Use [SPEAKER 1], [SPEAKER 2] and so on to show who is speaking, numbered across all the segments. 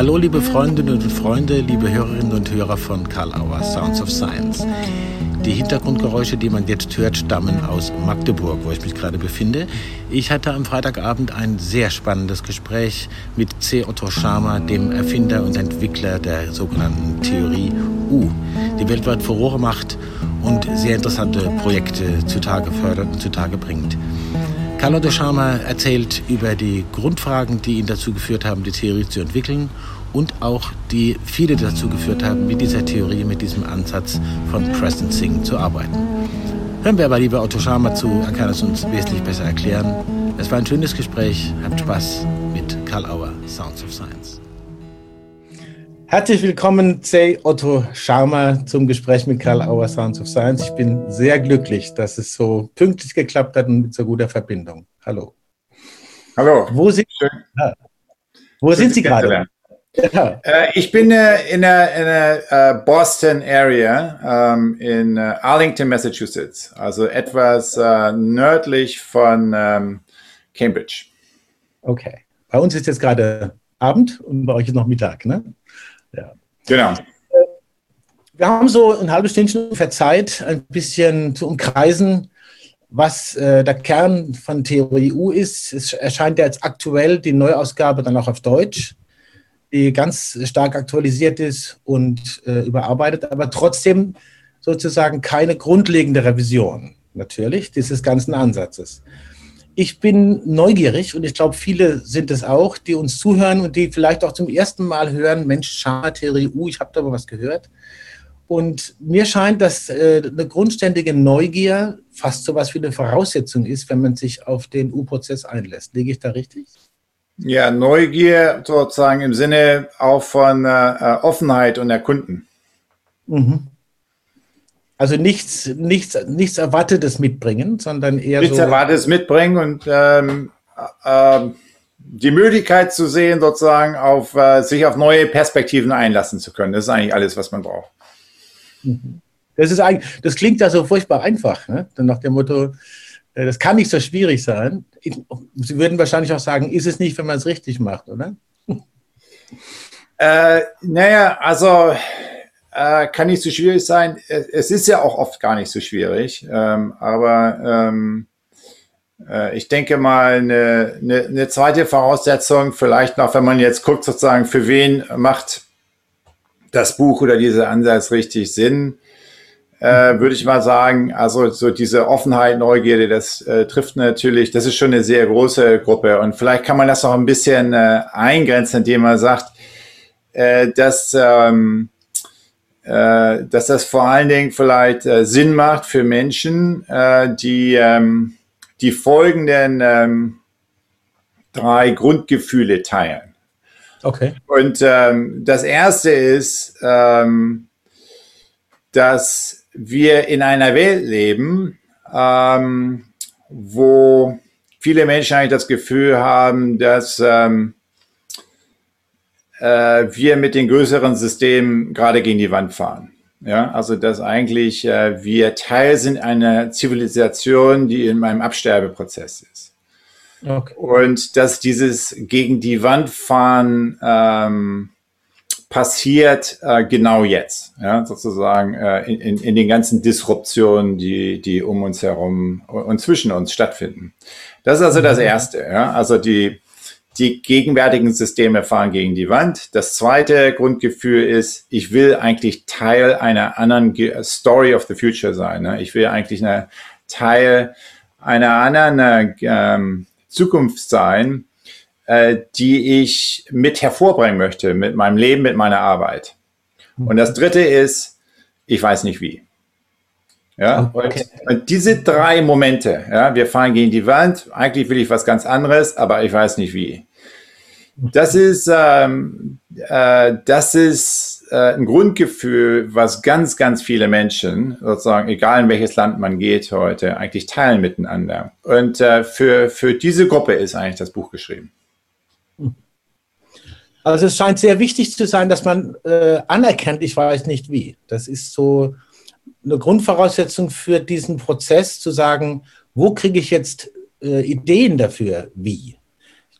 [SPEAKER 1] Hallo liebe Freundinnen und Freunde, liebe Hörerinnen und Hörer von Karl Auer Sounds of Science. Die Hintergrundgeräusche, die man jetzt hört, stammen aus Magdeburg, wo ich mich gerade befinde. Ich hatte am Freitagabend ein sehr spannendes Gespräch mit C. Otto Schama, dem Erfinder und Entwickler der sogenannten Theorie U, die weltweit Furore macht und sehr interessante Projekte zutage fördert und zutage bringt. Carlo de Schama erzählt über die Grundfragen, die ihn dazu geführt haben, die Theorie zu entwickeln und auch die viele dazu geführt haben, mit dieser Theorie, mit diesem Ansatz von Presencing zu arbeiten. Hören wir aber lieber Otto Schama zu, er kann es uns wesentlich besser erklären. Es war ein schönes Gespräch, habt Spaß mit Karl Auer, Sounds of Science. Herzlich willkommen, C. Otto Scharmer, zum Gespräch mit Karl Auer Sounds of Science. Ich bin sehr glücklich, dass es so pünktlich geklappt hat und mit so guter Verbindung. Hallo.
[SPEAKER 2] Hallo.
[SPEAKER 1] Wo sind, ja. Wo sind Sie gerade?
[SPEAKER 2] Ja. Äh, ich bin äh, in der, äh, Boston Area ähm, in Arlington, Massachusetts, also etwas nördlich von ähm, Cambridge.
[SPEAKER 1] Okay. Bei uns ist jetzt gerade Abend und bei euch ist noch Mittag, ne?
[SPEAKER 2] Ja. Genau.
[SPEAKER 1] Wir haben so ein halbes Stündchen für Zeit, ein bisschen zu umkreisen, was äh, der Kern von Theorie U ist. Es erscheint ja jetzt aktuell die Neuausgabe dann auch auf Deutsch, die ganz stark aktualisiert ist und äh, überarbeitet, aber trotzdem sozusagen keine grundlegende Revision natürlich dieses ganzen Ansatzes ich bin neugierig und ich glaube, viele sind es auch, die uns zuhören und die vielleicht auch zum ersten Mal hören, Mensch, Schama-Theorie U, ich habe da mal was gehört. Und mir scheint, dass äh, eine grundständige Neugier fast so was wie eine Voraussetzung ist, wenn man sich auf den U-Prozess einlässt. Liege ich da richtig?
[SPEAKER 2] Ja, Neugier sozusagen im Sinne auch von äh, Offenheit und Erkunden.
[SPEAKER 1] Mhm. Also nichts, nichts, nichts Erwartetes mitbringen, sondern eher
[SPEAKER 2] nichts
[SPEAKER 1] so.
[SPEAKER 2] Nichts Erwartetes mitbringen und ähm, äh, die Möglichkeit zu sehen, sozusagen auf äh, sich auf neue Perspektiven einlassen zu können. Das ist eigentlich alles, was man braucht.
[SPEAKER 1] Mhm. Das ist eigentlich, das klingt ja so furchtbar einfach, ne? nach dem Motto, äh, das kann nicht so schwierig sein. Sie würden wahrscheinlich auch sagen, ist es nicht, wenn man es richtig macht, oder?
[SPEAKER 2] Äh, naja, also äh, kann nicht so schwierig sein. Es ist ja auch oft gar nicht so schwierig, ähm, aber ähm, äh, ich denke mal, eine, eine, eine zweite Voraussetzung, vielleicht noch, wenn man jetzt guckt, sozusagen, für wen macht das Buch oder dieser Ansatz richtig Sinn, äh, würde ich mal sagen. Also so diese Offenheit, Neugierde, das äh, trifft natürlich, das ist schon eine sehr große Gruppe. Und vielleicht kann man das auch ein bisschen äh, eingrenzen, indem man sagt, äh, dass ähm, äh, dass das vor allen Dingen vielleicht äh, Sinn macht für Menschen, äh, die ähm, die folgenden ähm, drei Grundgefühle teilen.
[SPEAKER 1] Okay.
[SPEAKER 2] Und ähm, das erste ist, ähm, dass wir in einer Welt leben, ähm, wo viele Menschen eigentlich das Gefühl haben, dass ähm, äh, wir mit den größeren Systemen gerade gegen die Wand fahren. Ja, also dass eigentlich äh, wir Teil sind einer Zivilisation, die in einem Absterbeprozess ist. Okay. Und dass dieses gegen die Wand fahren ähm, passiert äh, genau jetzt, ja, sozusagen äh, in, in, den ganzen Disruptionen, die, die um uns herum und zwischen uns stattfinden. Das ist also das mhm. Erste. Ja? Also die die gegenwärtigen Systeme fahren gegen die Wand. Das zweite Grundgefühl ist, ich will eigentlich Teil einer anderen Story of the Future sein. Ne? Ich will eigentlich eine Teil einer anderen ähm, Zukunft sein, äh, die ich mit hervorbringen möchte, mit meinem Leben, mit meiner Arbeit. Und das dritte ist, ich weiß nicht wie. Ja, okay. und, und, diese drei Momente, ja, wir fahren gegen die Wand, eigentlich will ich was ganz anderes, aber ich weiß nicht wie. Das ist, ähm, äh, das ist äh, ein Grundgefühl, was ganz, ganz viele Menschen, sozusagen, egal in welches Land man geht heute, eigentlich teilen miteinander. Und äh, für, für diese Gruppe ist eigentlich das Buch geschrieben.
[SPEAKER 1] Also es scheint sehr wichtig zu sein, dass man äh, anerkennt, ich weiß nicht wie. Das ist so eine Grundvoraussetzung für diesen Prozess, zu sagen, wo kriege ich jetzt äh, Ideen dafür, wie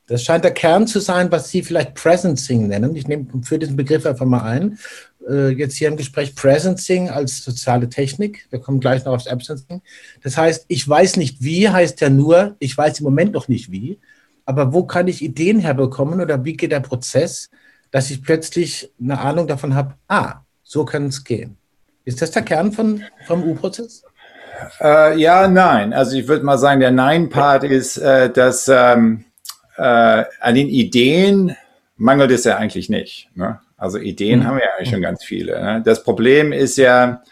[SPEAKER 1] Das scheint der Kern zu sein, was Sie vielleicht Presencing nennen. Ich nehme für diesen Begriff einfach mal ein. Äh, jetzt hier im Gespräch Presencing als soziale Technik. Wir kommen gleich noch aufs Absencing. Das heißt, ich weiß nicht wie, heißt ja nur, ich weiß im Moment noch nicht wie. Aber wo kann ich Ideen herbekommen oder wie geht der Prozess, dass ich plötzlich eine Ahnung davon habe, ah, so kann es gehen. Ist das der Kern von, vom U-Prozess?
[SPEAKER 2] Äh, ja, nein. Also ich würde mal sagen, der Nein-Part ist, äh, dass ähm, äh, an den Ideen mangelt es ja eigentlich nicht. Ne? Also Ideen mhm. haben wir ja eigentlich schon ganz viele. Ne? Das Problem ist ja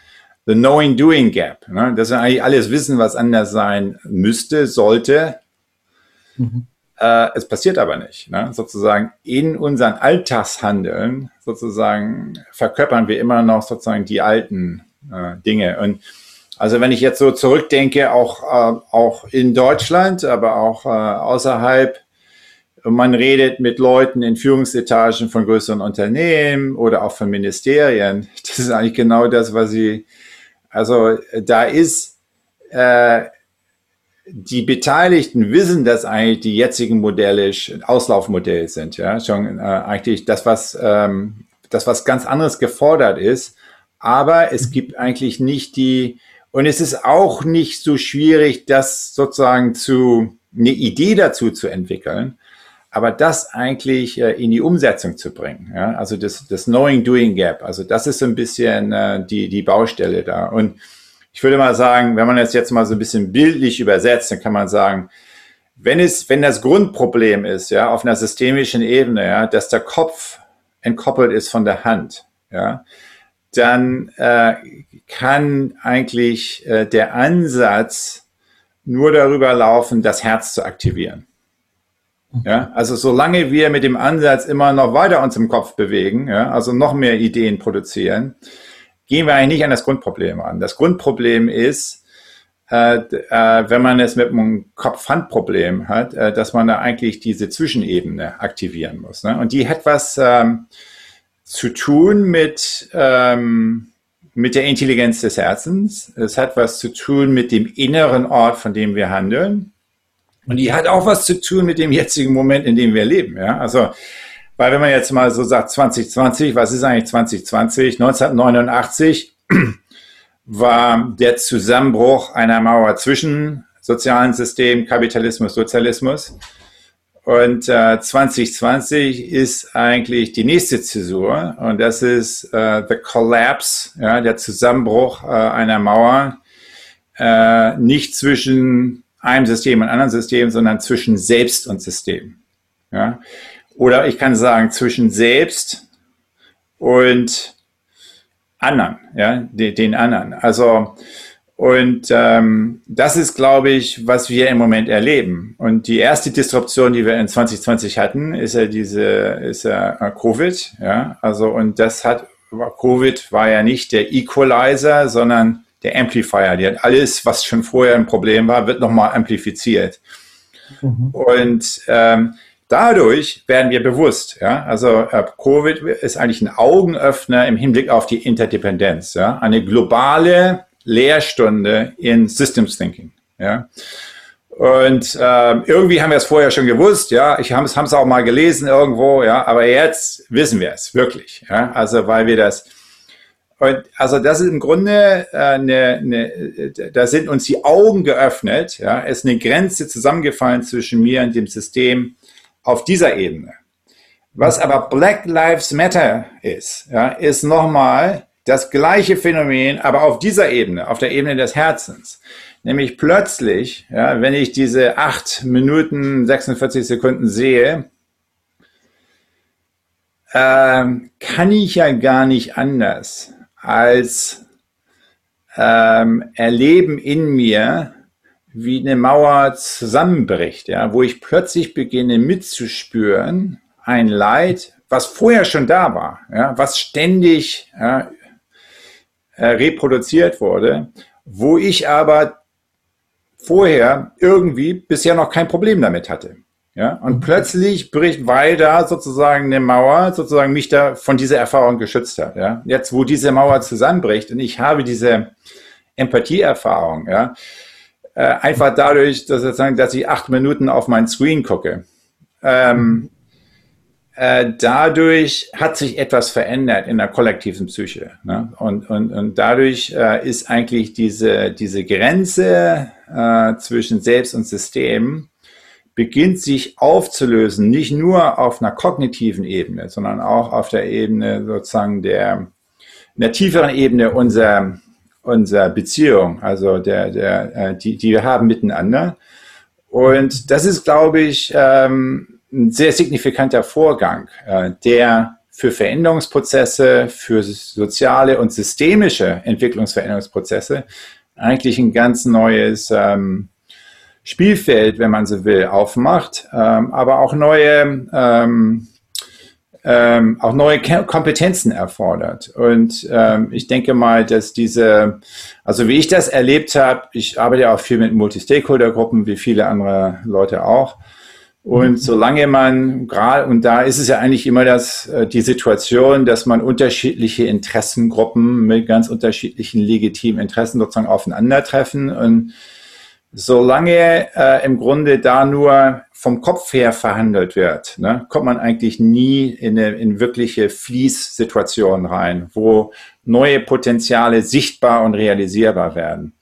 [SPEAKER 2] the knowing-doing gap. Ne? Dass wir eigentlich alles wissen, was anders sein müsste, sollte. Mhm. Äh, es passiert aber nicht. Ne? Sozusagen in unseren Alltagshandeln sozusagen verkörpern wir immer noch sozusagen die alten äh, Dinge. Und also wenn ich jetzt so zurückdenke, auch, äh, auch in Deutschland, aber auch äh, außerhalb, man redet mit Leuten in Führungsetagen von größeren Unternehmen oder auch von Ministerien. Das ist eigentlich genau das, was sie, also da ist, äh, die Beteiligten wissen, dass eigentlich die jetzigen Modelle Auslaufmodelle sind, ja, schon äh, eigentlich das, was ähm, das, was ganz anderes gefordert ist. Aber es gibt eigentlich nicht die, und es ist auch nicht so schwierig, das sozusagen zu, eine Idee dazu zu entwickeln, aber das eigentlich äh, in die Umsetzung zu bringen. Ja? Also das, das Knowing-Doing Gap. Also das ist so ein bisschen äh, die, die Baustelle da. Und ich würde mal sagen, wenn man das jetzt mal so ein bisschen bildlich übersetzt, dann kann man sagen, wenn es, wenn das Grundproblem ist, ja, auf einer systemischen Ebene, ja, dass der Kopf entkoppelt ist von der Hand, ja, dann äh, kann eigentlich äh, der Ansatz nur darüber laufen, das Herz zu aktivieren. Ja, also solange wir mit dem Ansatz immer noch weiter uns im Kopf bewegen, ja, also noch mehr Ideen produzieren, gehen wir eigentlich nicht an das Grundproblem an. Das Grundproblem ist, äh, äh, wenn man es mit einem Kopf-Hand-Problem hat, äh, dass man da eigentlich diese Zwischenebene aktivieren muss. Ne? Und die hat was ähm, zu tun mit, ähm, mit der Intelligenz des Herzens. Es hat was zu tun mit dem inneren Ort, von dem wir handeln. Und die hat auch was zu tun mit dem jetzigen Moment, in dem wir leben. Ja? Also, weil wenn man jetzt mal so sagt 2020, was ist eigentlich 2020? 1989 war der Zusammenbruch einer Mauer zwischen sozialen System, Kapitalismus, Sozialismus. Und äh, 2020 ist eigentlich die nächste Zäsur und das ist äh, the collapse, ja, der Zusammenbruch äh, einer Mauer, äh, nicht zwischen einem System und anderen System, sondern zwischen Selbst und System. Ja? Oder ich kann sagen zwischen Selbst und anderen, ja, den, den anderen. Also und ähm, das ist, glaube ich, was wir im Moment erleben. Und die erste Disruption, die wir in 2020 hatten, ist ja diese, ist ja Covid. Ja, also und das hat Covid war ja nicht der Equalizer, sondern der Amplifier. Die hat alles, was schon vorher ein Problem war, wird nochmal amplifiziert. Mhm. Und ähm, dadurch werden wir bewusst. Ja? Also äh, Covid ist eigentlich ein Augenöffner im Hinblick auf die Interdependenz. Ja? Eine globale Lehrstunde in Systems Thinking. Ja. Und äh, irgendwie haben wir es vorher schon gewusst, ja. Ich habe es auch mal gelesen irgendwo, ja. Aber jetzt wissen wir es wirklich, ja. Also weil wir das und also das ist im Grunde äh, eine, eine, da sind uns die Augen geöffnet, ja. Es ist eine Grenze zusammengefallen zwischen mir und dem System auf dieser Ebene. Was aber Black Lives Matter ist, ja, ist nochmal das gleiche Phänomen, aber auf dieser Ebene, auf der Ebene des Herzens. Nämlich plötzlich, ja, wenn ich diese 8 Minuten 46 Sekunden sehe, ähm, kann ich ja gar nicht anders als ähm, erleben in mir, wie eine Mauer zusammenbricht, ja, wo ich plötzlich beginne mitzuspüren, ein Leid, was vorher schon da war, ja, was ständig ja, äh, reproduziert wurde, wo ich aber vorher irgendwie bisher noch kein Problem damit hatte. Ja, und mhm. plötzlich bricht, weil da sozusagen eine Mauer sozusagen mich da von dieser Erfahrung geschützt hat. Ja, jetzt, wo diese Mauer zusammenbricht und ich habe diese Empathieerfahrung, ja, äh, einfach dadurch, dass, sozusagen, dass ich acht Minuten auf mein Screen gucke, ähm, äh, dadurch hat sich etwas verändert in der kollektiven Psyche. Ne? Und, und, und dadurch äh, ist eigentlich diese, diese Grenze äh, zwischen Selbst und System beginnt sich aufzulösen, nicht nur auf einer kognitiven Ebene, sondern auch auf der Ebene sozusagen der, in der tieferen Ebene unserer, unserer Beziehung, also der, der, äh, die, die wir haben miteinander. Und das ist, glaube ich, ähm, ein sehr signifikanter Vorgang, äh, der für Veränderungsprozesse, für soziale und systemische Entwicklungsveränderungsprozesse eigentlich ein ganz neues ähm, Spielfeld, wenn man so will, aufmacht, ähm, aber auch neue, ähm, auch neue Kompetenzen erfordert. Und ähm, ich denke mal, dass diese, also wie ich das erlebt habe, ich arbeite auch viel mit Multi-Stakeholder-Gruppen, wie viele andere Leute auch. Und solange man gerade, und da ist es ja eigentlich immer das, äh, die Situation, dass man unterschiedliche Interessengruppen mit ganz unterschiedlichen legitimen Interessen sozusagen aufeinandertreffen. Und solange äh, im Grunde da nur vom Kopf her verhandelt wird, ne, kommt man eigentlich nie in, eine, in wirkliche Fließsituationen rein, wo neue Potenziale sichtbar und realisierbar werden.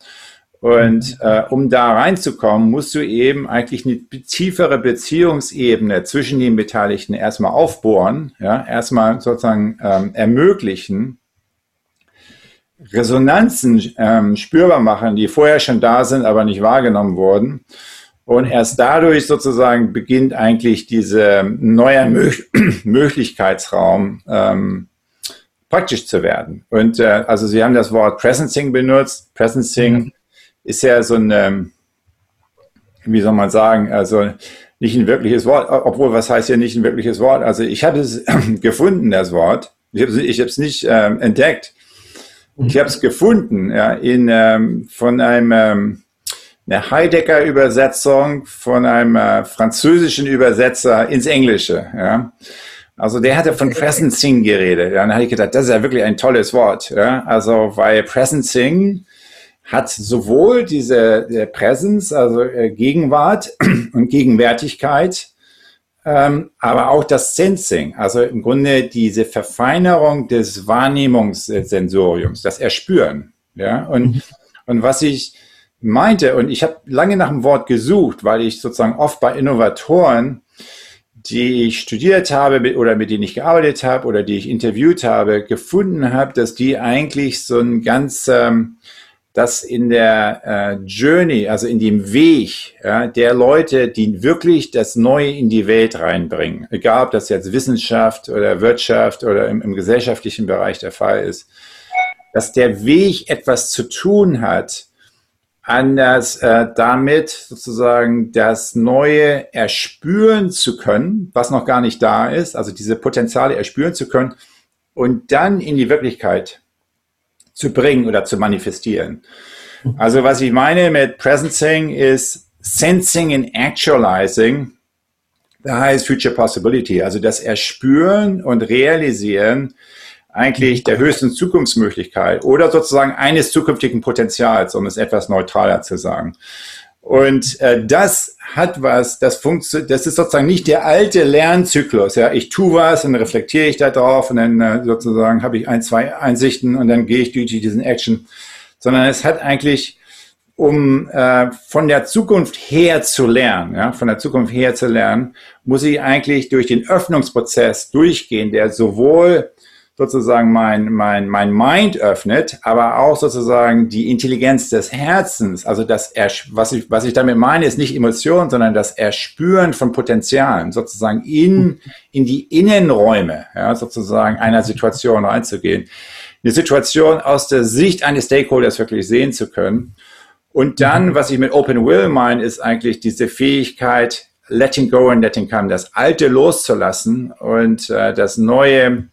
[SPEAKER 2] Und äh, um da reinzukommen, musst du eben eigentlich eine tiefere Beziehungsebene zwischen den Beteiligten erstmal aufbohren, ja, erstmal sozusagen ähm, ermöglichen, Resonanzen ähm, spürbar machen, die vorher schon da sind, aber nicht wahrgenommen wurden. Und erst dadurch sozusagen beginnt eigentlich dieser neue Mö Möglichkeitsraum ähm, praktisch zu werden. Und äh, also Sie haben das Wort Presencing benutzt. Presencing mhm ist ja so ein, wie soll man sagen, also nicht ein wirkliches Wort, obwohl was heißt ja nicht ein wirkliches Wort? Also ich habe es gefunden, das Wort. Ich habe es nicht ähm, entdeckt. Ich habe es gefunden ja, in, ähm, von einem ähm, eine Heidegger-Übersetzung von einem äh, französischen Übersetzer ins Englische. Ja. Also der hatte von Presencing geredet. Ja. Dann habe ich gedacht, das ist ja wirklich ein tolles Wort. Ja. Also weil Presencing hat sowohl diese Präsenz, also äh, Gegenwart und Gegenwärtigkeit, aber auch das Sensing, also im Grunde diese Verfeinerung des Wahrnehmungssensoriums, das Erspüren. Ja? Und, mhm. und was ich meinte, und ich habe lange nach dem Wort gesucht, weil ich sozusagen oft bei Innovatoren, die ich studiert habe oder mit denen ich gearbeitet habe oder die ich interviewt habe, gefunden habe, dass die eigentlich so ein ganz ähm, dass in der äh, Journey, also in dem Weg ja, der Leute, die wirklich das Neue in die Welt reinbringen, egal ob das jetzt Wissenschaft oder Wirtschaft oder im, im gesellschaftlichen Bereich der Fall ist, dass der Weg etwas zu tun hat, anders äh, damit sozusagen das Neue erspüren zu können, was noch gar nicht da ist, also diese Potenziale erspüren zu können und dann in die Wirklichkeit zu bringen oder zu manifestieren. Also was ich meine mit Presencing ist Sensing and Actualizing. Da heißt Future Possibility, also das Erspüren und Realisieren eigentlich der höchsten Zukunftsmöglichkeit oder sozusagen eines zukünftigen Potenzials, um es etwas neutraler zu sagen. Und äh, das hat was, das funktioniert, das ist sozusagen nicht der alte Lernzyklus. Ja, ich tue was und reflektiere ich da drauf und dann äh, sozusagen habe ich ein, zwei Einsichten und dann gehe ich durch diesen Action, sondern es hat eigentlich, um äh, von der Zukunft her zu lernen, ja, von der Zukunft her zu lernen, muss ich eigentlich durch den Öffnungsprozess durchgehen, der sowohl sozusagen mein, mein, mein Mind öffnet, aber auch sozusagen die Intelligenz des Herzens, also das, was ich, was ich damit meine, ist nicht Emotion, sondern das Erspüren von Potenzialen, sozusagen in, in die Innenräume, ja, sozusagen einer Situation reinzugehen. Eine Situation aus der Sicht eines Stakeholders wirklich sehen zu können. Und dann, was ich mit Open Will meine, ist eigentlich diese Fähigkeit, letting go and letting come, das Alte loszulassen und äh, das Neue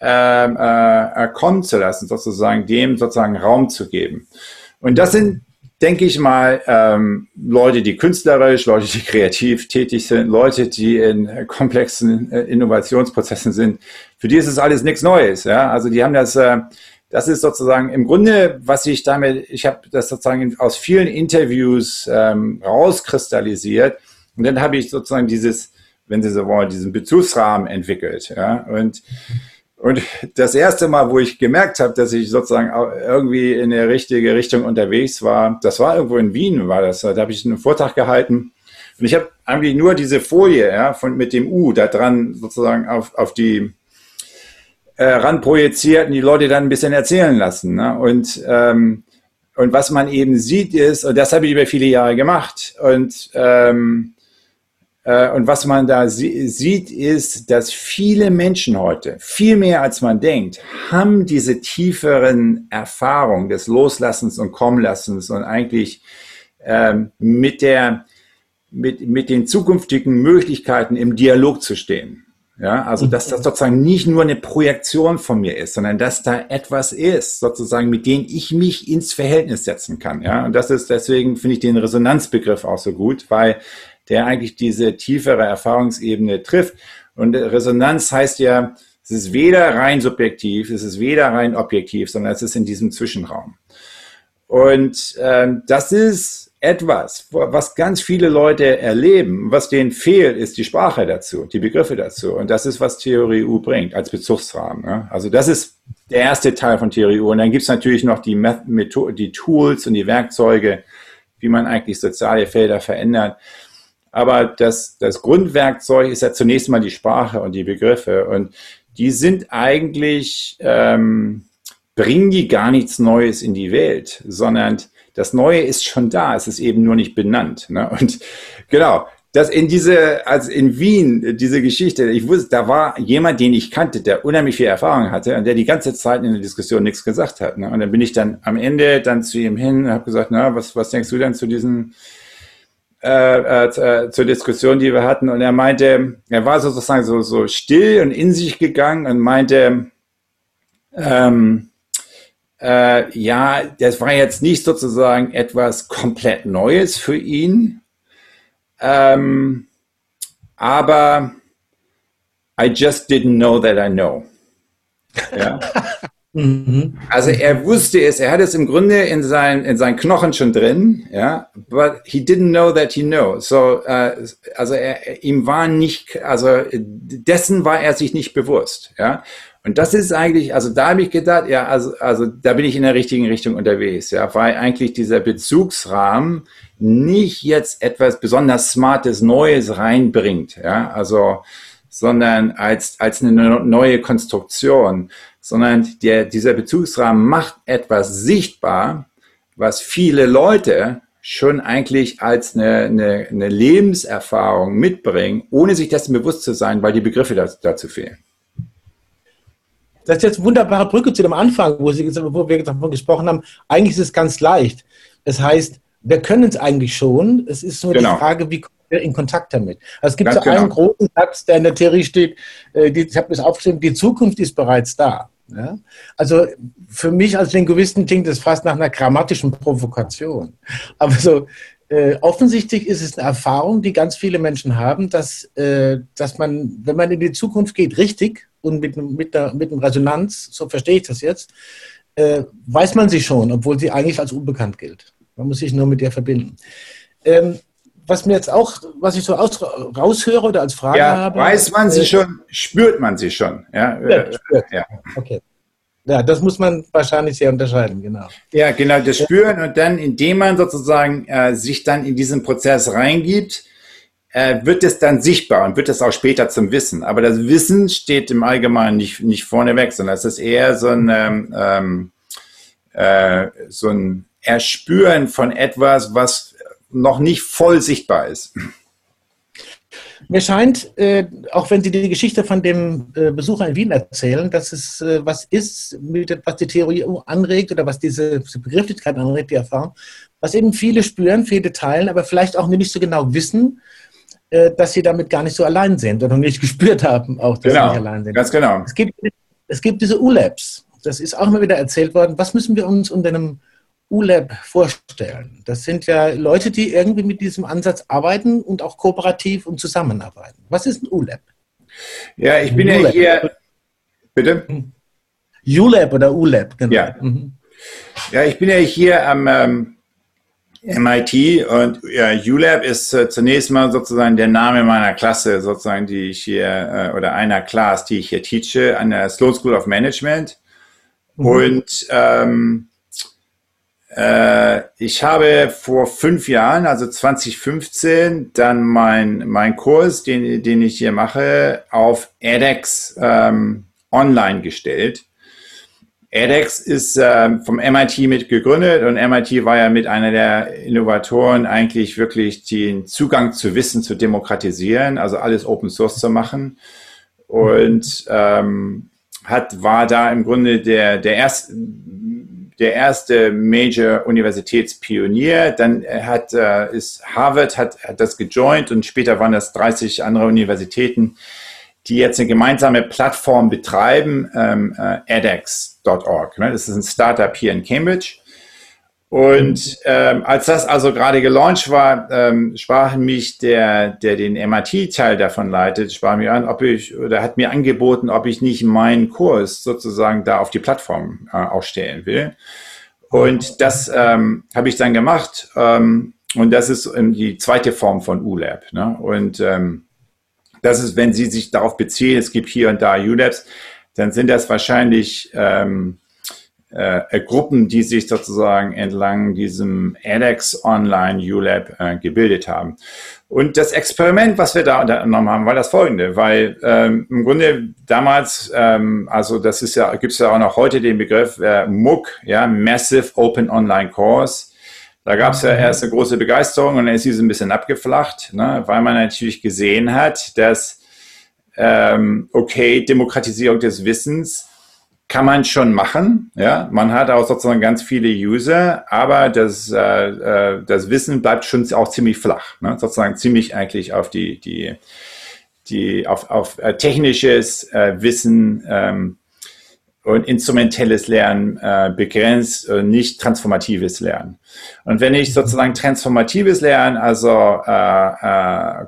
[SPEAKER 2] ähm, äh, kommen zu lassen, sozusagen dem sozusagen Raum zu geben. Und das sind, denke ich mal, ähm, Leute, die künstlerisch, Leute, die kreativ tätig sind, Leute, die in komplexen äh, Innovationsprozessen sind. Für die ist es alles nichts Neues. Ja? Also die haben das, äh, das ist sozusagen im Grunde, was ich damit, ich habe das sozusagen aus vielen Interviews ähm, rauskristallisiert. Und dann habe ich sozusagen dieses wenn Sie so wollen, diesen Bezugsrahmen entwickelt. Ja? Und, und das erste Mal, wo ich gemerkt habe, dass ich sozusagen irgendwie in der richtige Richtung unterwegs war, das war irgendwo in Wien, war das. Da habe ich einen Vortrag gehalten. Und ich habe eigentlich nur diese Folie ja, von, mit dem U da dran sozusagen auf, auf die äh, ran projiziert und die Leute dann ein bisschen erzählen lassen. Ne? Und, ähm, und was man eben sieht ist, und das habe ich über viele Jahre gemacht, und ähm, äh, und was man da sieht, ist, dass viele Menschen heute, viel mehr als man denkt, haben diese tieferen Erfahrungen des Loslassens und Kommenlassens und eigentlich ähm, mit, der, mit, mit den zukünftigen Möglichkeiten im Dialog zu stehen. Ja, also dass das sozusagen nicht nur eine Projektion von mir ist, sondern dass da etwas ist, sozusagen, mit dem ich mich ins Verhältnis setzen kann. Ja, und das ist deswegen finde ich den Resonanzbegriff auch so gut, weil der eigentlich diese tiefere Erfahrungsebene trifft. Und Resonanz heißt ja, es ist weder rein subjektiv, es ist weder rein objektiv, sondern es ist in diesem Zwischenraum. Und ähm, das ist etwas, was ganz viele Leute erleben. Was denen fehlt, ist die Sprache dazu, die Begriffe dazu. Und das ist, was Theorie U bringt als Bezugsrahmen. Ne? Also das ist der erste Teil von Theorie U. Und dann gibt es natürlich noch die, Methode, die Tools und die Werkzeuge, wie man eigentlich soziale Felder verändert. Aber das, das Grundwerkzeug ist ja zunächst mal die Sprache und die Begriffe. Und die sind eigentlich, ähm, bringen die gar nichts Neues in die Welt, sondern das Neue ist schon da, es ist eben nur nicht benannt. Ne? Und genau, das in diese, als in Wien, diese Geschichte, ich wusste, da war jemand, den ich kannte, der unheimlich viel Erfahrung hatte und der die ganze Zeit in der Diskussion nichts gesagt hat. Ne? Und dann bin ich dann am Ende dann zu ihm hin und habe gesagt, na, was, was denkst du denn zu diesen äh, äh, zur Diskussion, die wir hatten. Und er meinte, er war sozusagen so, so still und in sich gegangen und meinte, ähm, äh, ja, das war jetzt nicht sozusagen etwas komplett Neues für ihn, ähm, aber I just didn't know that I know. Ja. Mhm. Also er wusste es, er hat es im Grunde in, sein, in seinen Knochen schon drin, ja, but he didn't know that he knows. So, uh, also er, ihm war nicht, also dessen war er sich nicht bewusst, ja. Und das ist eigentlich, also da habe ich gedacht, ja, also, also da bin ich in der richtigen Richtung unterwegs, ja, weil eigentlich dieser Bezugsrahmen nicht jetzt etwas besonders Smartes, Neues reinbringt, ja, also, sondern als, als eine neue Konstruktion sondern der, dieser Bezugsrahmen macht etwas sichtbar, was viele Leute schon eigentlich als eine, eine, eine Lebenserfahrung mitbringen, ohne sich dessen bewusst zu sein, weil die Begriffe dazu fehlen.
[SPEAKER 3] Das ist jetzt eine wunderbare Brücke zu dem Anfang, wo, Sie, wo wir davon gesprochen haben. Eigentlich ist es ganz leicht. Das heißt, wir können es eigentlich schon. Es ist nur genau. die Frage, wie kommen wir in Kontakt damit. Also es gibt Ganz so genau. einen großen Satz, der in der Theorie steht, äh, ich habe das aufgeschrieben, die Zukunft ist bereits da. Ja? Also für mich als Linguisten klingt das fast nach einer grammatischen Provokation. Aber so äh, offensichtlich ist es eine Erfahrung, die ganz viele Menschen haben, dass, äh, dass man, wenn man in die Zukunft geht, richtig und mit, mit, der, mit einem Resonanz, so verstehe ich das jetzt, äh, weiß man sie schon, obwohl sie eigentlich als unbekannt gilt. Man muss sich nur mit ihr verbinden. Ähm, was mir jetzt auch, was ich so aus, raushöre oder als Frage
[SPEAKER 2] ja,
[SPEAKER 3] habe.
[SPEAKER 2] Weiß man sie äh, schon, spürt man sie schon. Ja, ja, spürt.
[SPEAKER 3] ja. Okay. Ja, das muss man wahrscheinlich sehr unterscheiden, genau.
[SPEAKER 2] Ja, genau, das Spüren und dann, indem man sozusagen äh, sich dann in diesen Prozess reingibt, äh, wird es dann sichtbar und wird es auch später zum Wissen. Aber das Wissen steht im Allgemeinen nicht, nicht vorneweg, sondern es ist eher so ein, ähm, ähm äh, so ein Erspüren von etwas, was noch nicht voll sichtbar ist.
[SPEAKER 3] Mir scheint, äh, auch wenn Sie die Geschichte von dem äh, Besucher in Wien erzählen, dass es äh, was ist, mit, was die Theorie anregt oder was diese, Begrifflichkeit anregt, die Erfahrung, was eben viele spüren, viele teilen, aber vielleicht auch nicht so genau wissen, dass sie damit gar nicht so allein sind oder nicht gespürt haben, auch dass
[SPEAKER 2] genau,
[SPEAKER 3] sie nicht allein sind.
[SPEAKER 2] Ganz genau.
[SPEAKER 3] Es gibt, es gibt diese ULabs. Das ist auch immer wieder erzählt worden. Was müssen wir uns unter einem ULAB vorstellen? Das sind ja Leute, die irgendwie mit diesem Ansatz arbeiten und auch kooperativ und zusammenarbeiten. Was ist ein ULAB?
[SPEAKER 2] Ja, ich bin ULab. ja hier. Bitte?
[SPEAKER 3] ULAB oder ULAB,
[SPEAKER 2] genau. Ja. Mhm. ja, ich bin ja hier am, ähm, MIT und ja, ULab ist äh, zunächst mal sozusagen der Name meiner Klasse, sozusagen, die ich hier, äh, oder einer Class, die ich hier teache, an der Sloan School of Management. Mhm. Und ähm, äh, ich habe vor fünf Jahren, also 2015, dann mein, mein Kurs, den, den ich hier mache, auf edX ähm, online gestellt. edX ist äh, vom MIT mit gegründet und MIT war ja mit einer der Innovatoren eigentlich wirklich den Zugang zu Wissen zu demokratisieren, also alles Open Source zu machen. Und ähm, hat war da im Grunde der der erste der erste Major Universitätspionier. Dann hat äh, ist Harvard hat, hat das gejoint und später waren das 30 andere Universitäten die jetzt eine gemeinsame Plattform betreiben, ähm, äh, edX.org. Ne? Das ist ein Startup hier in Cambridge. Und ähm, als das also gerade gelauncht war, ähm, sprach mich der, der den MIT-Teil davon leitet, sprach mir an, ob ich, oder hat mir angeboten, ob ich nicht meinen Kurs sozusagen da auf die Plattform äh, ausstellen will. Und das ähm, habe ich dann gemacht. Ähm, und das ist ähm, die zweite Form von ULab. Ne? Und ähm, das ist, wenn Sie sich darauf beziehen, es gibt hier und da ULabs, dann sind das wahrscheinlich ähm, äh, Gruppen, die sich sozusagen entlang diesem edX Online ULab äh, gebildet haben. Und das Experiment, was wir da unternommen haben, war das folgende, weil ähm, im Grunde damals, ähm, also das ist ja, gibt es ja auch noch heute den Begriff äh, MOOC, ja, Massive Open Online Course. Da gab es ja erst eine große Begeisterung und dann ist sie so ein bisschen abgeflacht, ne, weil man natürlich gesehen hat, dass, ähm, okay, Demokratisierung des Wissens kann man schon machen. Ja, man hat auch sozusagen ganz viele User, aber das, äh, äh das Wissen bleibt schon auch ziemlich flach, ne? sozusagen ziemlich eigentlich auf die, die, die auf, auf äh, technisches äh, Wissen ähm, und instrumentelles Lernen äh, begrenzt, äh, nicht transformatives Lernen. Und wenn ich sozusagen transformatives Lernen, also äh,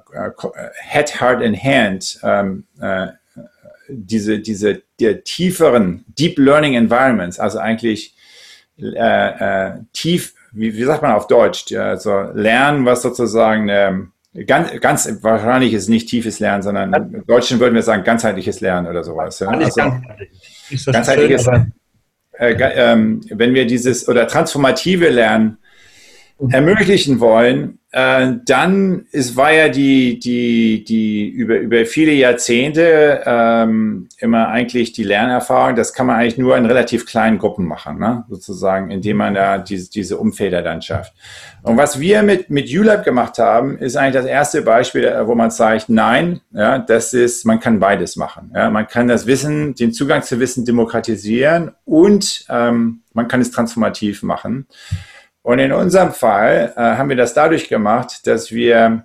[SPEAKER 2] Head, Heart and Hand, ähm, äh, diese, diese der tieferen Deep Learning Environments, also eigentlich äh, äh, tief, wie, wie sagt man auf Deutsch, also Lernen, was sozusagen ähm, ganz, ganz wahrscheinlich ist nicht tiefes Lernen, sondern im Deutschen würden wir sagen ganzheitliches Lernen oder sowas. Ja? Also, ganzheitliches, schön, äh, ähm, wenn wir dieses oder transformative Lernen ermöglichen wollen, äh, dann ist, war ja die, die, die über, über viele Jahrzehnte ähm, immer eigentlich die Lernerfahrung, das kann man eigentlich nur in relativ kleinen Gruppen machen, ne? sozusagen, indem man da diese, diese Umfelder dann schafft. Und was wir mit, mit ULab gemacht haben, ist eigentlich das erste Beispiel, äh, wo man sagt, nein, ja, das ist, man kann beides machen. Ja? Man kann das Wissen, den Zugang zu Wissen demokratisieren und ähm, man kann es transformativ machen. Und in unserem Fall äh, haben wir das dadurch gemacht, dass wir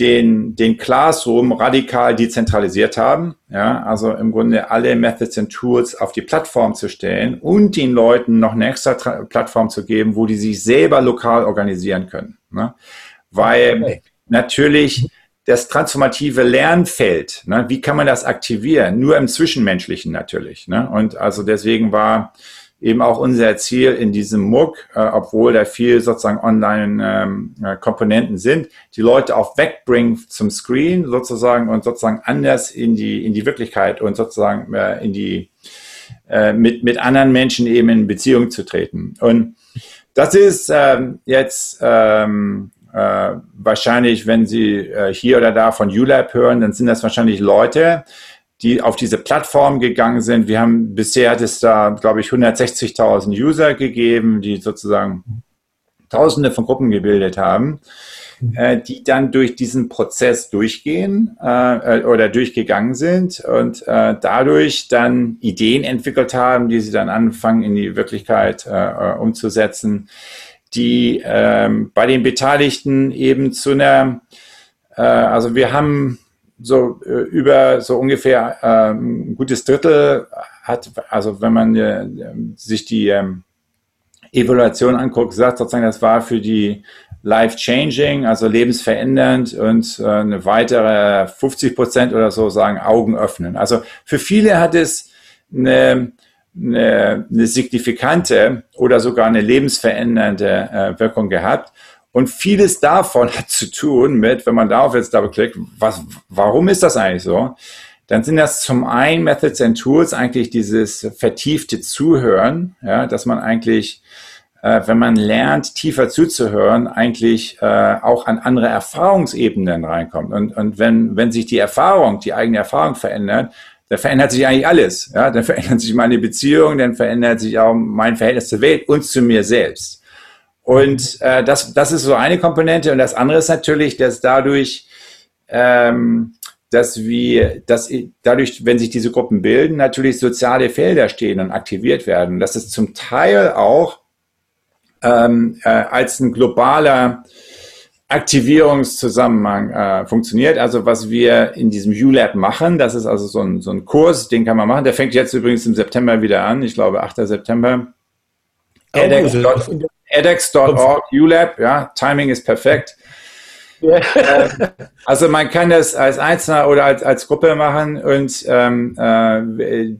[SPEAKER 2] den, den Classroom radikal dezentralisiert haben. Ja, also im Grunde alle Methods und Tools auf die Plattform zu stellen und den Leuten noch eine extra Tra Plattform zu geben, wo die sich selber lokal organisieren können. Ne? Weil okay. natürlich das transformative Lernfeld, ne, wie kann man das aktivieren? Nur im Zwischenmenschlichen natürlich. Ne? Und also deswegen war eben auch unser Ziel in diesem MOOC, äh, obwohl da viel sozusagen Online-Komponenten ähm, sind, die Leute auch wegbringen zum Screen sozusagen und sozusagen anders in die, in die Wirklichkeit und sozusagen äh, in die, äh, mit, mit anderen Menschen eben in Beziehung zu treten. Und das ist ähm, jetzt ähm, äh, wahrscheinlich, wenn Sie äh, hier oder da von ULab hören, dann sind das wahrscheinlich Leute, die auf diese Plattform gegangen sind. Wir haben bisher hat es da, glaube ich, 160.000 User gegeben, die sozusagen Tausende von Gruppen gebildet haben, äh, die dann durch diesen Prozess durchgehen äh, oder durchgegangen sind und äh, dadurch dann Ideen entwickelt haben, die sie dann anfangen in die Wirklichkeit äh, umzusetzen, die ähm, bei den Beteiligten eben zu einer, äh, also wir haben so äh, über so ungefähr ähm, ein gutes Drittel hat, also wenn man äh, sich die ähm, Evaluation anguckt, sagt sozusagen, das war für die life-changing, also lebensverändernd und äh, eine weitere 50 Prozent oder so sagen Augen öffnen. Also für viele hat es eine, eine, eine signifikante oder sogar eine lebensverändernde äh, Wirkung gehabt. Und vieles davon hat zu tun mit, wenn man darauf jetzt double-klickt, was, warum ist das eigentlich so? Dann sind das zum einen Methods and Tools, eigentlich dieses vertiefte Zuhören, ja, dass man eigentlich, äh, wenn man lernt, tiefer zuzuhören, eigentlich äh, auch an andere Erfahrungsebenen reinkommt. Und, und wenn, wenn sich die Erfahrung, die eigene Erfahrung verändert, da verändert sich eigentlich alles. Ja? Dann verändert sich meine Beziehung, dann verändert sich auch mein Verhältnis zur Welt und zu mir selbst. Und äh, das, das ist so eine Komponente. Und das andere ist natürlich, dass dadurch, ähm, dass wir, dass dadurch, wenn sich diese Gruppen bilden, natürlich soziale Felder stehen und aktiviert werden. Das ist zum Teil auch ähm, äh, als ein globaler Aktivierungszusammenhang äh, funktioniert. Also was wir in diesem ULab machen, das ist also so ein, so ein Kurs, den kann man machen. Der fängt jetzt übrigens im September wieder an. Ich glaube 8. September. Oh, edX.org ULab, ja, Timing ist perfekt. Yeah. Ähm, also man kann das als Einzelner oder als, als Gruppe machen und ähm, äh,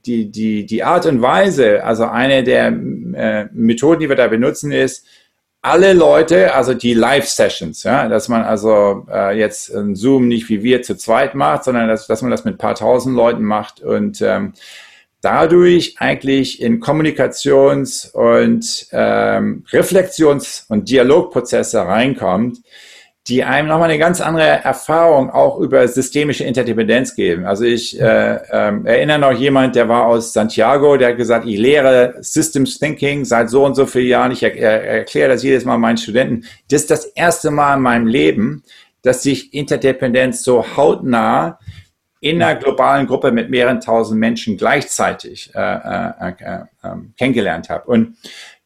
[SPEAKER 2] die, die, die Art und Weise, also eine der äh, Methoden, die wir da benutzen, ist, alle Leute, also die Live-Sessions, ja, dass man also äh, jetzt ein Zoom nicht wie wir zu zweit macht, sondern dass, dass man das mit ein paar tausend Leuten macht und ähm, dadurch eigentlich in Kommunikations- und ähm, Reflexions- und Dialogprozesse reinkommt, die einem nochmal eine ganz andere Erfahrung auch über systemische Interdependenz geben. Also ich äh, äh, erinnere noch jemand, der war aus Santiago, der hat gesagt, ich lehre Systems Thinking seit so und so vielen Jahren. Ich er, er, erkläre das jedes Mal meinen Studenten. Das ist das erste Mal in meinem Leben, dass sich Interdependenz so hautnah in einer globalen Gruppe mit mehreren tausend Menschen gleichzeitig äh, äh, äh, ähm, kennengelernt habe. Und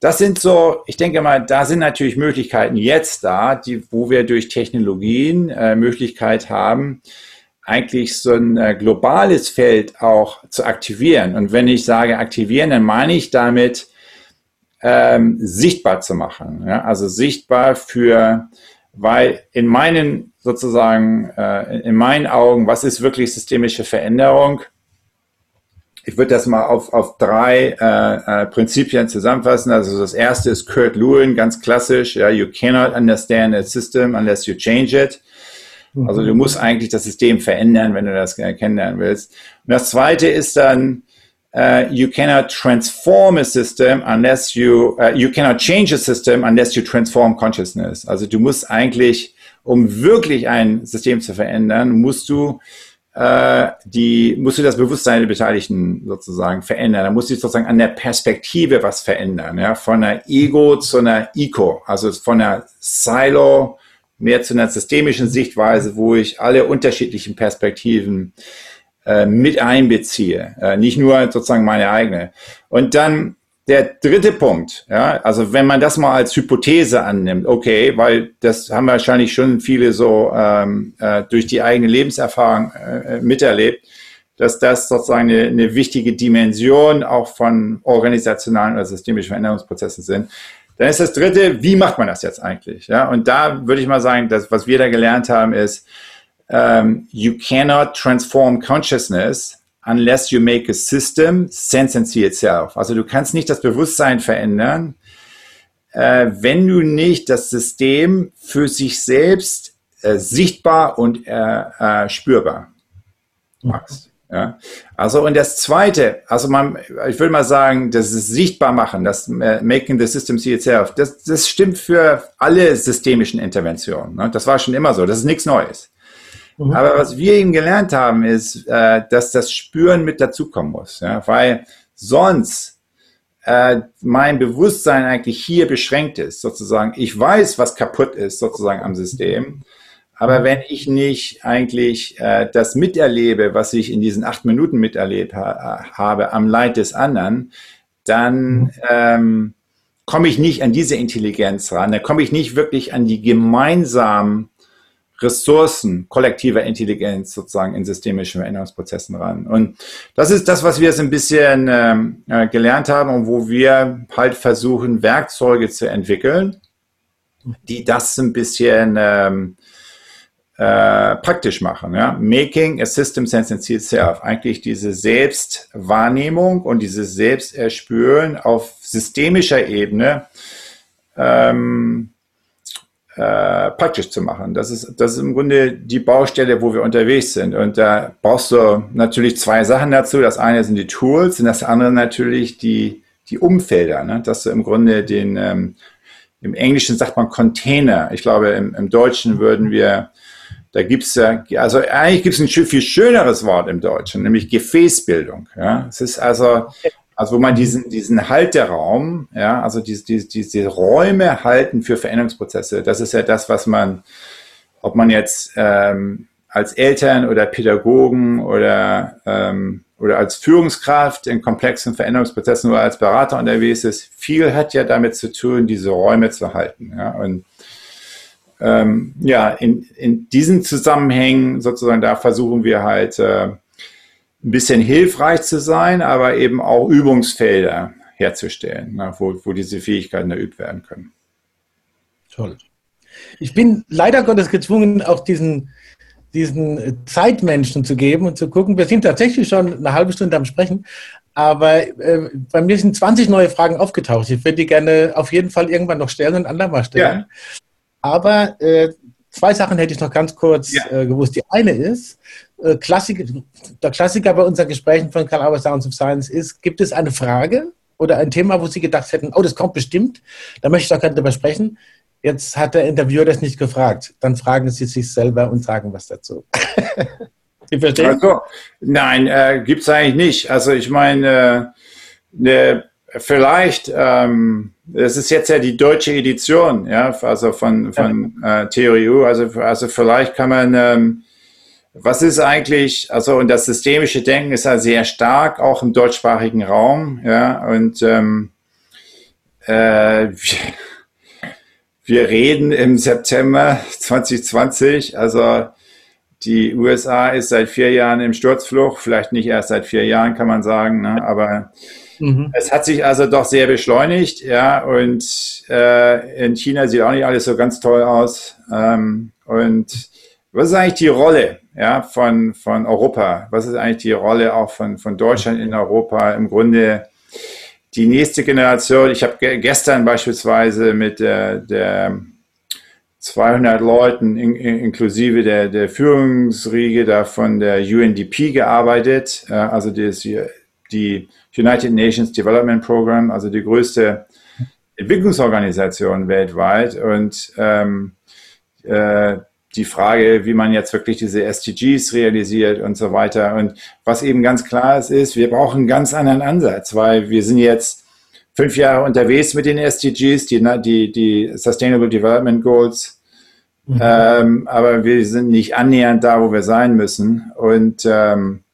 [SPEAKER 2] das sind so, ich denke mal, da sind natürlich Möglichkeiten jetzt da, die, wo wir durch Technologien äh, Möglichkeit haben, eigentlich so ein äh, globales Feld auch zu aktivieren. Und wenn ich sage aktivieren, dann meine ich damit ähm, sichtbar zu machen. Ja? Also sichtbar für, weil in meinen sozusagen, äh, in meinen Augen, was ist wirklich systemische Veränderung? Ich würde das mal auf, auf drei äh, äh, Prinzipien zusammenfassen. Also das erste ist Kurt Lewin, ganz klassisch. Ja, you cannot understand a system unless you change it. Also du musst eigentlich das System verändern, wenn du das kennenlernen willst. Und das zweite ist dann, uh, you cannot transform a system unless you, uh, you cannot change a system unless you transform consciousness. Also du musst eigentlich, um wirklich ein System zu verändern, musst du äh, die, musst du das Bewusstsein der Beteiligten sozusagen verändern. Da musst du sozusagen an der Perspektive was verändern, ja, von einer Ego zu einer Eco, also von einer Silo mehr zu einer systemischen Sichtweise, wo ich alle unterschiedlichen Perspektiven äh, mit einbeziehe, äh, nicht nur sozusagen meine eigene. Und dann der dritte Punkt, ja, also wenn man das mal als Hypothese annimmt, okay, weil das haben wahrscheinlich schon viele so ähm, äh, durch die eigene Lebenserfahrung äh, miterlebt, dass das sozusagen eine, eine wichtige Dimension auch von organisationalen oder systemischen Veränderungsprozessen sind. Dann ist das dritte, wie macht man das jetzt eigentlich? Ja, und da würde ich mal sagen, dass was wir da gelernt haben ist, um, you cannot transform consciousness unless you make a system sense and see itself. Also du kannst nicht das Bewusstsein verändern, äh, wenn du nicht das System für sich selbst äh, sichtbar und äh, spürbar machst. Ja. Also und das Zweite, also man, ich würde mal sagen, das ist sichtbar machen, das Making the System See Itself, das, das stimmt für alle systemischen Interventionen. Ne? Das war schon immer so, das ist nichts Neues. Mhm. Aber was wir eben gelernt haben, ist, äh, dass das Spüren mit dazukommen muss. Ja? Weil sonst äh, mein Bewusstsein eigentlich hier beschränkt ist, sozusagen. Ich weiß, was kaputt ist, sozusagen am System. Aber wenn ich nicht eigentlich äh, das miterlebe, was ich in diesen acht Minuten miterlebt ha habe, am Leid des anderen, dann mhm. ähm, komme ich nicht an diese Intelligenz ran, dann komme ich nicht wirklich an die gemeinsamen Ressourcen kollektiver Intelligenz sozusagen in systemischen Veränderungsprozessen ran. Und das ist das, was wir jetzt ein bisschen ähm, äh, gelernt haben und wo wir halt versuchen, Werkzeuge zu entwickeln, die das ein bisschen ähm, äh, praktisch machen. Ja? Making a system sense see itself. Eigentlich diese Selbstwahrnehmung und dieses Selbsterspüren auf systemischer Ebene ähm, äh, praktisch zu machen. Das ist, das ist im Grunde die Baustelle, wo wir unterwegs sind. Und da brauchst du natürlich zwei Sachen dazu. Das eine sind die Tools und das andere natürlich die, die Umfelder, ne? dass du im Grunde den, ähm, im Englischen sagt man Container. Ich glaube, im, im Deutschen würden wir da gibt's ja, also eigentlich gibt es ein viel schöneres Wort im Deutschen, nämlich Gefäßbildung. Ja, es ist also, also wo man diesen, diesen Halteraum, ja, also diese, diese, diese Räume halten für Veränderungsprozesse. Das ist ja das, was man, ob man jetzt ähm, als Eltern oder Pädagogen oder, ähm, oder als Führungskraft in komplexen Veränderungsprozessen oder als Berater unterwegs ist, viel hat ja damit zu tun, diese Räume zu halten. Ja, und ähm, ja, in, in diesen Zusammenhängen sozusagen, da versuchen wir halt äh, ein bisschen hilfreich zu sein, aber eben auch Übungsfelder herzustellen, ne, wo, wo diese Fähigkeiten erübt werden können.
[SPEAKER 3] Toll. Ich bin leider Gottes gezwungen, auch diesen, diesen Zeitmenschen zu geben und zu gucken. Wir sind tatsächlich schon eine halbe Stunde am Sprechen, aber äh, bei mir sind 20 neue Fragen aufgetaucht. Ich würde die gerne auf jeden Fall irgendwann noch stellen und andermal stellen. Ja. Aber äh, zwei Sachen hätte ich noch ganz kurz ja. äh, gewusst. Die eine ist, äh, Klassik, der Klassiker bei unseren Gesprächen von Karl Albert Sounds of Science ist, gibt es eine Frage oder ein Thema, wo Sie gedacht hätten, oh, das kommt bestimmt, da möchte ich doch gerne drüber sprechen. Jetzt hat der Interviewer das nicht gefragt. Dann fragen Sie sich selber und sagen was dazu.
[SPEAKER 2] Sie verstehen? Also, nein, äh, gibt es eigentlich nicht. Also ich meine, äh, ne, vielleicht, ähm, das ist jetzt ja die deutsche Edition, ja, also von, von äh, Theorie U, also, also vielleicht kann man, ähm, was ist eigentlich, also und das systemische Denken ist ja sehr stark, auch im deutschsprachigen Raum, ja, und ähm, äh, wir, wir reden im September 2020, also die USA ist seit vier Jahren im Sturzfluch, vielleicht nicht erst seit vier Jahren, kann man sagen, ne, aber Mhm. Es hat sich also doch sehr beschleunigt, ja, und äh, in China sieht auch nicht alles so ganz toll aus. Ähm, und was ist eigentlich die Rolle ja, von, von Europa? Was ist eigentlich die Rolle auch von, von Deutschland in Europa? Im Grunde die nächste Generation. Ich habe ge gestern beispielsweise mit der, der 200 Leuten in, inklusive der, der Führungsriege da von der UNDP gearbeitet. Äh, also das, die United Nations Development Program, also die größte Entwicklungsorganisation weltweit. Und ähm, äh, die Frage, wie man jetzt wirklich diese SDGs realisiert und so weiter. Und was eben ganz klar ist, ist, wir brauchen einen ganz anderen Ansatz, weil wir sind jetzt fünf Jahre unterwegs mit den SDGs, die, die, die Sustainable Development Goals. Mhm. Ähm, aber wir sind nicht annähernd da, wo wir sein müssen. Und ähm,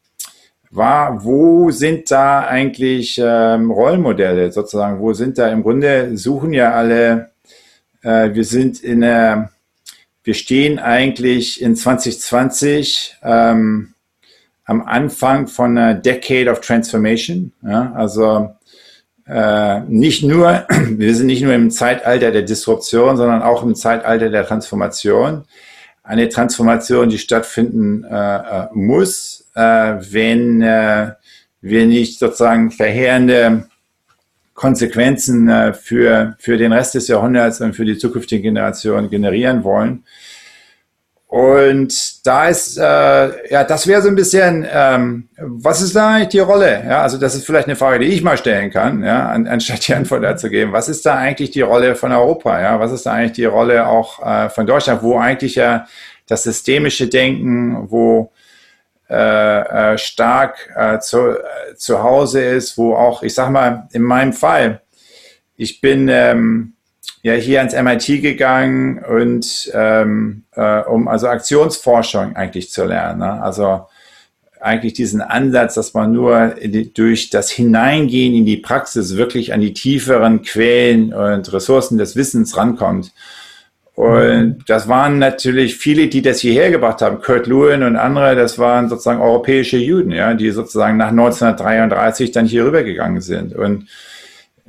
[SPEAKER 2] war, wo sind da eigentlich ähm, Rollenmodelle sozusagen? Wo sind da im Grunde suchen ja alle, äh, wir sind in der, wir stehen eigentlich in 2020 ähm, am Anfang von einer Decade of Transformation. Ja? Also äh, nicht nur, wir sind nicht nur im Zeitalter der Disruption, sondern auch im Zeitalter der Transformation. Eine Transformation, die stattfinden äh, äh muss, äh, wenn äh, wir nicht sozusagen verheerende Konsequenzen äh, für, für den Rest des Jahrhunderts und für die zukünftigen Generationen generieren wollen. Und da ist, äh, ja, das wäre so ein bisschen, ähm, was ist da eigentlich die Rolle? Ja, also das ist vielleicht eine Frage, die ich mal stellen kann, ja, an, anstatt die Antwort dazu geben. Was ist da eigentlich die Rolle von Europa? Ja, was ist da eigentlich die Rolle auch äh, von Deutschland, wo eigentlich ja das systemische Denken, wo äh, äh, stark äh, zu, äh, zu Hause ist, wo auch, ich sag mal, in meinem Fall, ich bin ähm, ja hier ans MIT gegangen und ähm, äh, um also Aktionsforschung eigentlich zu lernen. Ne? Also eigentlich diesen Ansatz, dass man nur die, durch das Hineingehen in die Praxis wirklich an die tieferen Quellen und Ressourcen des Wissens rankommt. Und das waren natürlich viele, die das hierher gebracht haben. Kurt Lewin und andere, das waren sozusagen europäische Juden, ja, die sozusagen nach 1933 dann hier rübergegangen sind. Und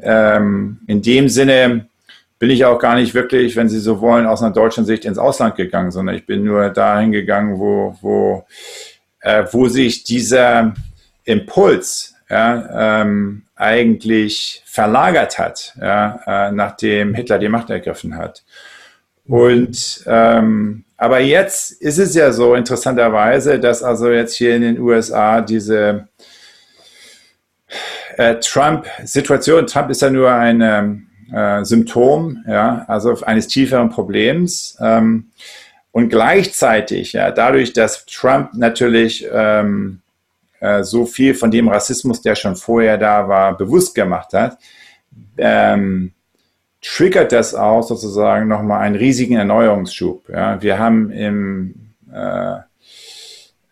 [SPEAKER 2] ähm, in dem Sinne bin ich auch gar nicht wirklich, wenn Sie so wollen, aus einer deutschen Sicht ins Ausland gegangen, sondern ich bin nur dahin gegangen, wo, wo, äh, wo sich dieser Impuls ja, ähm, eigentlich verlagert hat, ja, äh, nachdem Hitler die Macht ergriffen hat. Und ähm, aber jetzt ist es ja so interessanterweise, dass also jetzt hier in den USA diese äh, Trump-Situation, Trump ist ja nur ein ähm, äh, Symptom, ja, also eines tieferen Problems. Ähm, und gleichzeitig, ja, dadurch, dass Trump natürlich ähm, äh, so viel von dem Rassismus, der schon vorher da war, bewusst gemacht hat, ähm, triggert das auch sozusagen nochmal einen riesigen Erneuerungsschub. Ja. Wir haben im äh,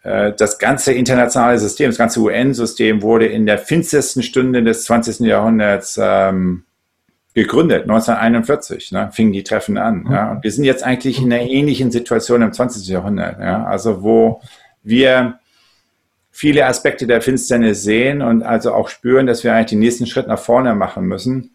[SPEAKER 2] äh das ganze internationale System, das ganze UN-System wurde in der finstersten Stunde des 20. Jahrhunderts ähm, gegründet, 1941, ne, fingen die Treffen an. Mhm. Ja. Und wir sind jetzt eigentlich in einer ähnlichen Situation im 20. Jahrhundert, ja, also wo wir viele Aspekte der Finsternis sehen und also auch spüren, dass wir eigentlich den nächsten Schritt nach vorne machen müssen.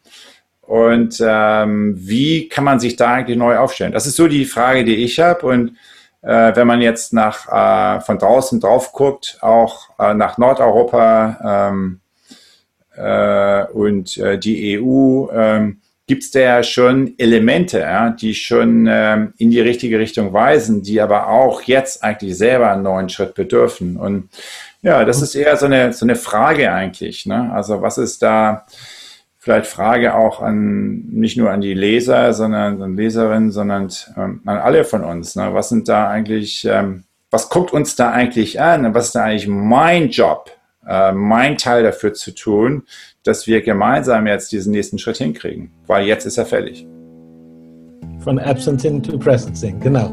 [SPEAKER 2] Und ähm, wie kann man sich da eigentlich neu aufstellen? Das ist so die Frage, die ich habe. Und äh, wenn man jetzt nach äh, von draußen drauf guckt, auch äh, nach Nordeuropa, ähm, äh, und äh, die EU, ähm, gibt es da ja schon Elemente, ja, die schon ähm, in die richtige Richtung weisen, die aber auch jetzt eigentlich selber einen neuen Schritt bedürfen. Und ja, das ist eher so eine, so eine Frage eigentlich. Ne? Also was ist da vielleicht Frage auch an nicht nur an die Leser, sondern an Leserinnen, sondern ähm, an alle von uns. Ne? Was sind da eigentlich, ähm, was guckt uns da eigentlich an? Was ist da eigentlich mein Job? äh, mein Teil dafür zu tun, dass wir gemeinsam jetzt diesen nächsten Schritt hinkriegen, weil jetzt ist er fällig.
[SPEAKER 3] Von Absenting to Presencing, genau.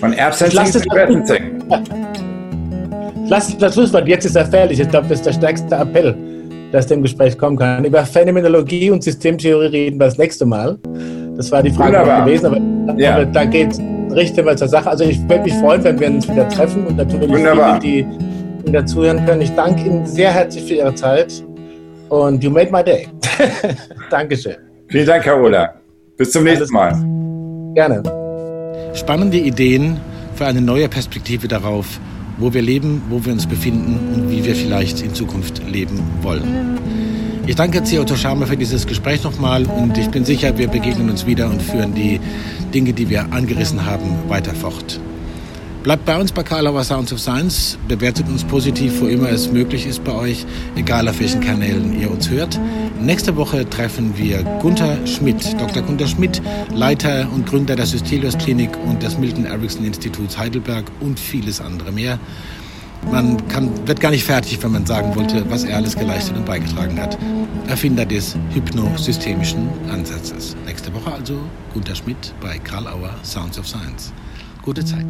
[SPEAKER 2] Von Absenting to Presencing.
[SPEAKER 3] Lass das Schlusswort, jetzt ist er fällig. Ich glaube, das ist der stärkste Appell, dass dem Gespräch kommen kann. Über Phänomenologie und Systemtheorie reden wir das nächste Mal. Das war die Frage gewesen, aber, ja. aber da geht es richtig mal zur Sache. Also ich würde mich freuen, wenn wir uns wieder treffen und natürlich
[SPEAKER 2] Wunderbar.
[SPEAKER 3] die wieder zuhören können. Ich danke Ihnen sehr herzlich für Ihre Zeit und you made my day. Dankeschön.
[SPEAKER 2] Vielen Dank, Carola. Bis zum nächsten Mal.
[SPEAKER 3] Gerne.
[SPEAKER 1] Spannende Ideen für eine neue Perspektive darauf, wo wir leben, wo wir uns befinden und wie wir vielleicht in Zukunft leben wollen. Ich danke CEO Toshama für dieses Gespräch nochmal und ich bin sicher, wir begegnen uns wieder und führen die Dinge, die wir angerissen haben, weiter fort. Bleibt bei uns bei Karlauer Sounds of Science, bewertet uns positiv, wo immer es möglich ist bei euch, egal auf welchen Kanälen ihr uns hört. Nächste Woche treffen wir Gunther Schmidt, Dr. Gunther Schmidt, Leiter und Gründer der Systelius Klinik und des Milton Erickson Instituts Heidelberg und vieles andere mehr. Man kann, wird gar nicht fertig, wenn man sagen wollte, was er alles geleistet und beigetragen hat. Erfinder des hypnosystemischen Ansatzes. Nächste Woche also Gunther Schmidt bei Karl Auer Sounds of Science. Gute Zeit.